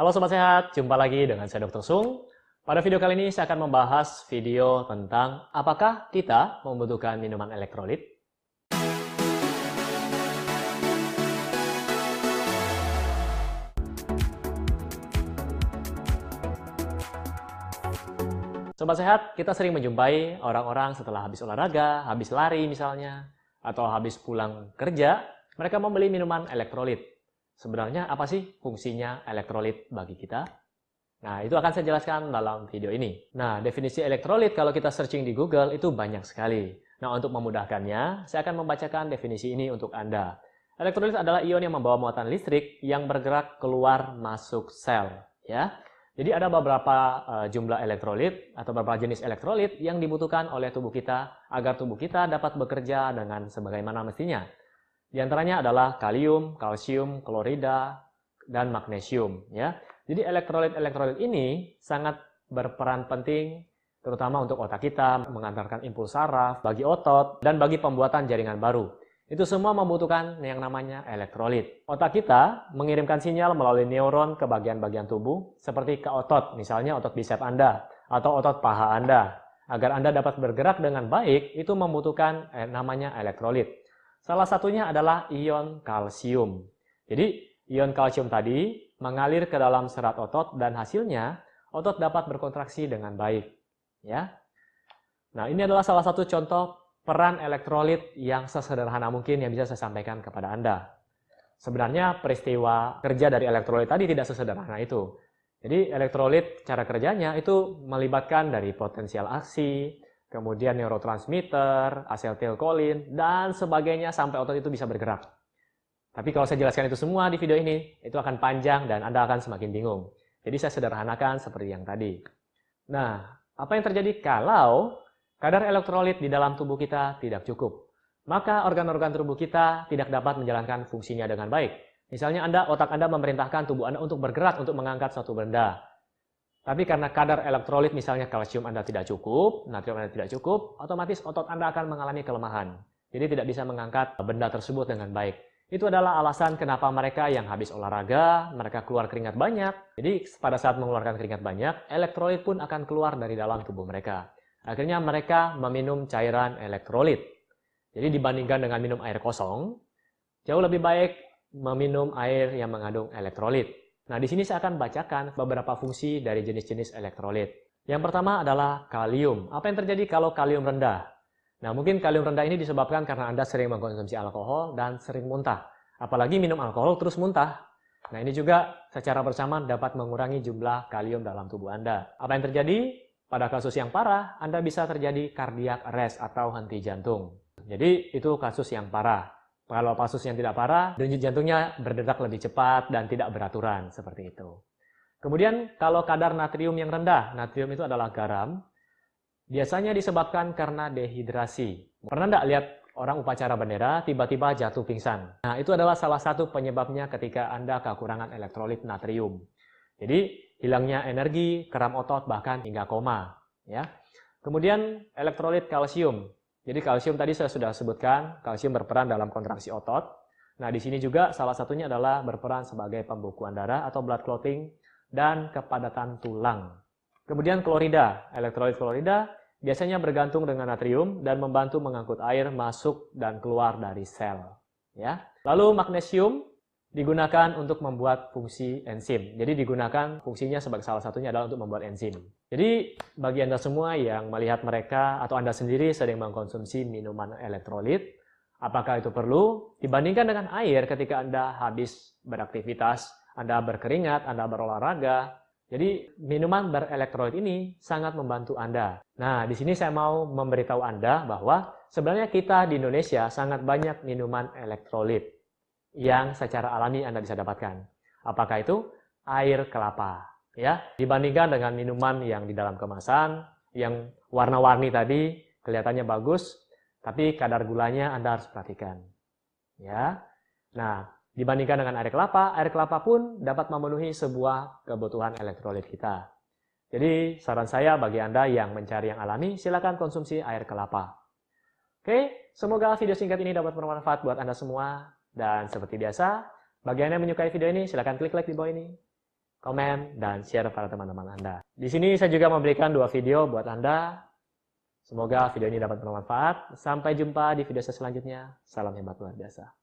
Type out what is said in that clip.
Halo Sobat Sehat, jumpa lagi dengan saya Dr. Sung. Pada video kali ini saya akan membahas video tentang apakah kita membutuhkan minuman elektrolit. Sobat Sehat, kita sering menjumpai orang-orang setelah habis olahraga, habis lari misalnya, atau habis pulang kerja, mereka membeli minuman elektrolit. Sebenarnya apa sih fungsinya elektrolit bagi kita? Nah, itu akan saya jelaskan dalam video ini. Nah, definisi elektrolit kalau kita searching di Google itu banyak sekali. Nah, untuk memudahkannya, saya akan membacakan definisi ini untuk Anda. Elektrolit adalah ion yang membawa muatan listrik yang bergerak keluar masuk sel, ya. Jadi ada beberapa uh, jumlah elektrolit atau beberapa jenis elektrolit yang dibutuhkan oleh tubuh kita agar tubuh kita dapat bekerja dengan sebagaimana mestinya. Di antaranya adalah kalium, kalsium, klorida, dan magnesium. Ya. Jadi elektrolit-elektrolit ini sangat berperan penting terutama untuk otak kita, mengantarkan impuls saraf, bagi otot, dan bagi pembuatan jaringan baru. Itu semua membutuhkan yang namanya elektrolit. Otak kita mengirimkan sinyal melalui neuron ke bagian-bagian tubuh, seperti ke otot, misalnya otot bisep Anda, atau otot paha Anda. Agar Anda dapat bergerak dengan baik, itu membutuhkan eh, namanya elektrolit. Salah satunya adalah ion kalsium. Jadi, ion kalsium tadi mengalir ke dalam serat otot dan hasilnya otot dapat berkontraksi dengan baik. Ya. Nah, ini adalah salah satu contoh peran elektrolit yang sesederhana mungkin yang bisa saya sampaikan kepada Anda. Sebenarnya peristiwa kerja dari elektrolit tadi tidak sesederhana itu. Jadi elektrolit cara kerjanya itu melibatkan dari potensial aksi, kemudian neurotransmitter, asetilkolin, dan sebagainya sampai otot itu bisa bergerak. Tapi kalau saya jelaskan itu semua di video ini, itu akan panjang dan Anda akan semakin bingung. Jadi saya sederhanakan seperti yang tadi. Nah, apa yang terjadi kalau kadar elektrolit di dalam tubuh kita tidak cukup? Maka organ-organ tubuh kita tidak dapat menjalankan fungsinya dengan baik. Misalnya Anda, otak Anda memerintahkan tubuh Anda untuk bergerak untuk mengangkat suatu benda. Tapi karena kadar elektrolit misalnya kalsium Anda tidak cukup, natrium Anda tidak cukup, otomatis otot Anda akan mengalami kelemahan. Jadi tidak bisa mengangkat benda tersebut dengan baik. Itu adalah alasan kenapa mereka yang habis olahraga, mereka keluar keringat banyak. Jadi pada saat mengeluarkan keringat banyak, elektrolit pun akan keluar dari dalam tubuh mereka. Akhirnya mereka meminum cairan elektrolit. Jadi dibandingkan dengan minum air kosong, jauh lebih baik meminum air yang mengandung elektrolit. Nah, di sini saya akan bacakan beberapa fungsi dari jenis-jenis elektrolit. Yang pertama adalah kalium. Apa yang terjadi kalau kalium rendah? Nah, mungkin kalium rendah ini disebabkan karena Anda sering mengkonsumsi alkohol dan sering muntah. Apalagi minum alkohol terus muntah. Nah, ini juga secara bersamaan dapat mengurangi jumlah kalium dalam tubuh Anda. Apa yang terjadi? Pada kasus yang parah, Anda bisa terjadi cardiac arrest atau henti jantung. Jadi, itu kasus yang parah. Kalau kasus yang tidak parah, denyut jantungnya berdetak lebih cepat dan tidak beraturan, seperti itu. Kemudian kalau kadar natrium yang rendah, natrium itu adalah garam, biasanya disebabkan karena dehidrasi. Pernah tidak lihat orang upacara bendera tiba-tiba jatuh pingsan? Nah, itu adalah salah satu penyebabnya ketika Anda kekurangan elektrolit natrium. Jadi, hilangnya energi, kram otot, bahkan hingga koma. Ya. Kemudian elektrolit kalsium. Jadi kalsium tadi saya sudah sebutkan, kalsium berperan dalam kontraksi otot. Nah, di sini juga salah satunya adalah berperan sebagai pembukuan darah atau blood clotting dan kepadatan tulang. Kemudian klorida, elektrolit klorida biasanya bergantung dengan natrium dan membantu mengangkut air masuk dan keluar dari sel. Ya. Lalu magnesium digunakan untuk membuat fungsi enzim. Jadi digunakan fungsinya sebagai salah satunya adalah untuk membuat enzim. Jadi bagi Anda semua yang melihat mereka atau Anda sendiri sering mengkonsumsi minuman elektrolit, apakah itu perlu? Dibandingkan dengan air ketika Anda habis beraktivitas, Anda berkeringat, Anda berolahraga. Jadi minuman berelektrolit ini sangat membantu Anda. Nah, di sini saya mau memberitahu Anda bahwa sebenarnya kita di Indonesia sangat banyak minuman elektrolit yang secara alami Anda bisa dapatkan. Apakah itu? Air kelapa. Ya, dibandingkan dengan minuman yang di dalam kemasan, yang warna-warni tadi kelihatannya bagus, tapi kadar gulanya Anda harus perhatikan. Ya. Nah, dibandingkan dengan air kelapa, air kelapa pun dapat memenuhi sebuah kebutuhan elektrolit kita. Jadi, saran saya bagi Anda yang mencari yang alami, silakan konsumsi air kelapa. Oke, semoga video singkat ini dapat bermanfaat buat Anda semua. Dan seperti biasa, bagi Anda yang menyukai video ini, silahkan klik like di bawah ini. komen, dan share pada teman-teman Anda. Di sini saya juga memberikan dua video buat Anda. Semoga video ini dapat bermanfaat. Sampai jumpa di video saya selanjutnya. Salam hebat luar biasa.